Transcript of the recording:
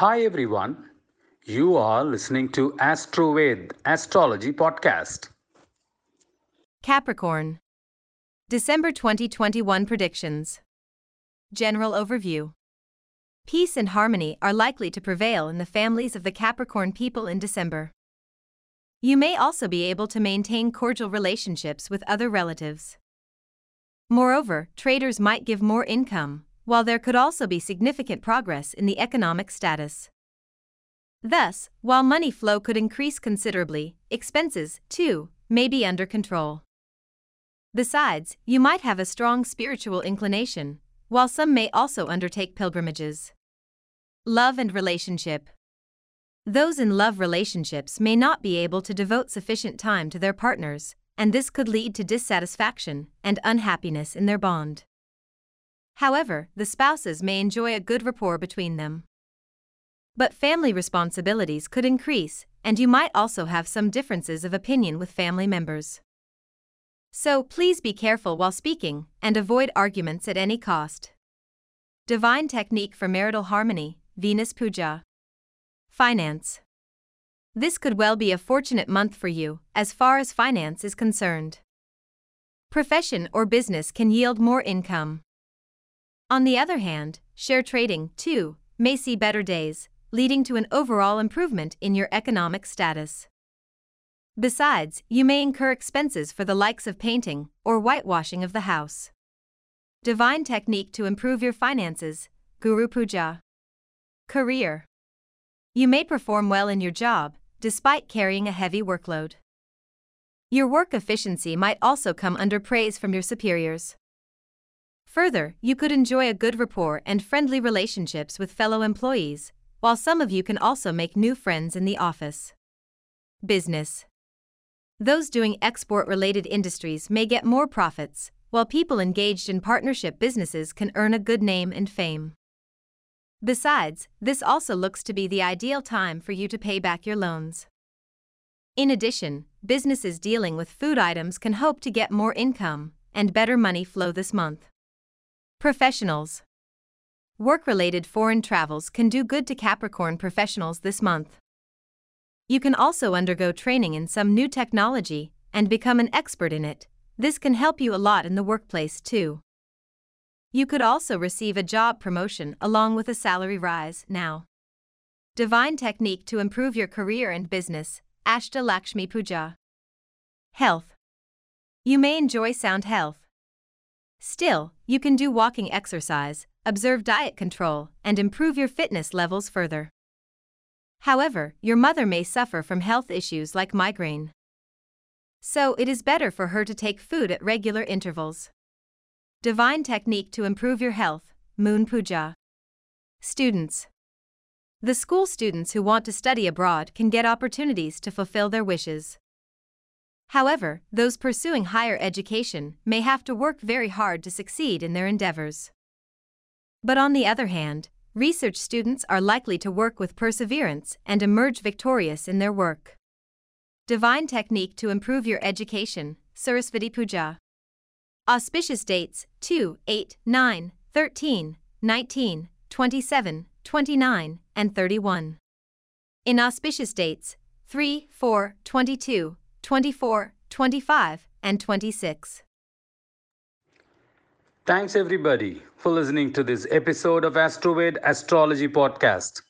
Hi everyone. You are listening to AstroVed Astrology Podcast. Capricorn. December 2021 predictions. General overview. Peace and harmony are likely to prevail in the families of the Capricorn people in December. You may also be able to maintain cordial relationships with other relatives. Moreover, traders might give more income, while there could also be significant progress in the economic status. Thus, while money flow could increase considerably, expenses, too, may be under control. Besides, you might have a strong spiritual inclination, while some may also undertake pilgrimages. Love and relationship. Those in love relationships may not be able to devote sufficient time to their partners, and this could lead to dissatisfaction and unhappiness in their bond. However, the spouses may enjoy a good rapport between them. But family responsibilities could increase, and you might also have some differences of opinion with family members. So please be careful while speaking and avoid arguments at any cost. Divine Technique for Marital Harmony, Venus Puja. Finance. This could well be a fortunate month for you, as far as finance is concerned. Profession or business can yield more income. On the other hand, share trading, too, may see better days, leading to an overall improvement in your economic status. Besides, you may incur expenses for the likes of painting or whitewashing of the house. Divine technique to improve your finances, Guru Puja. Career. You may perform well in your job, despite carrying a heavy workload. Your work efficiency might also come under praise from your superiors. Further, you could enjoy a good rapport and friendly relationships with fellow employees, while some of you can also make new friends in the office. Business Those doing export related industries may get more profits, while people engaged in partnership businesses can earn a good name and fame. Besides, this also looks to be the ideal time for you to pay back your loans. In addition, businesses dealing with food items can hope to get more income and better money flow this month. Professionals Work related foreign travels can do good to Capricorn professionals this month. You can also undergo training in some new technology and become an expert in it. This can help you a lot in the workplace too. You could also receive a job promotion along with a salary rise now. Divine technique to improve your career and business, Ashta Lakshmi Puja. Health. You may enjoy sound health. Still, you can do walking exercise, observe diet control, and improve your fitness levels further. However, your mother may suffer from health issues like migraine. So, it is better for her to take food at regular intervals. Divine technique to improve your health, Moon Puja. Students. The school students who want to study abroad can get opportunities to fulfill their wishes. However, those pursuing higher education may have to work very hard to succeed in their endeavors. But on the other hand, research students are likely to work with perseverance and emerge victorious in their work. Divine technique to improve your education, Sarasvati Puja. Auspicious dates 2, 8, 9, 13, 19, 27, 29, and 31. Inauspicious dates 3, 4, 22, 24, 25, and 26. Thanks everybody for listening to this episode of AstroVed Astrology Podcast.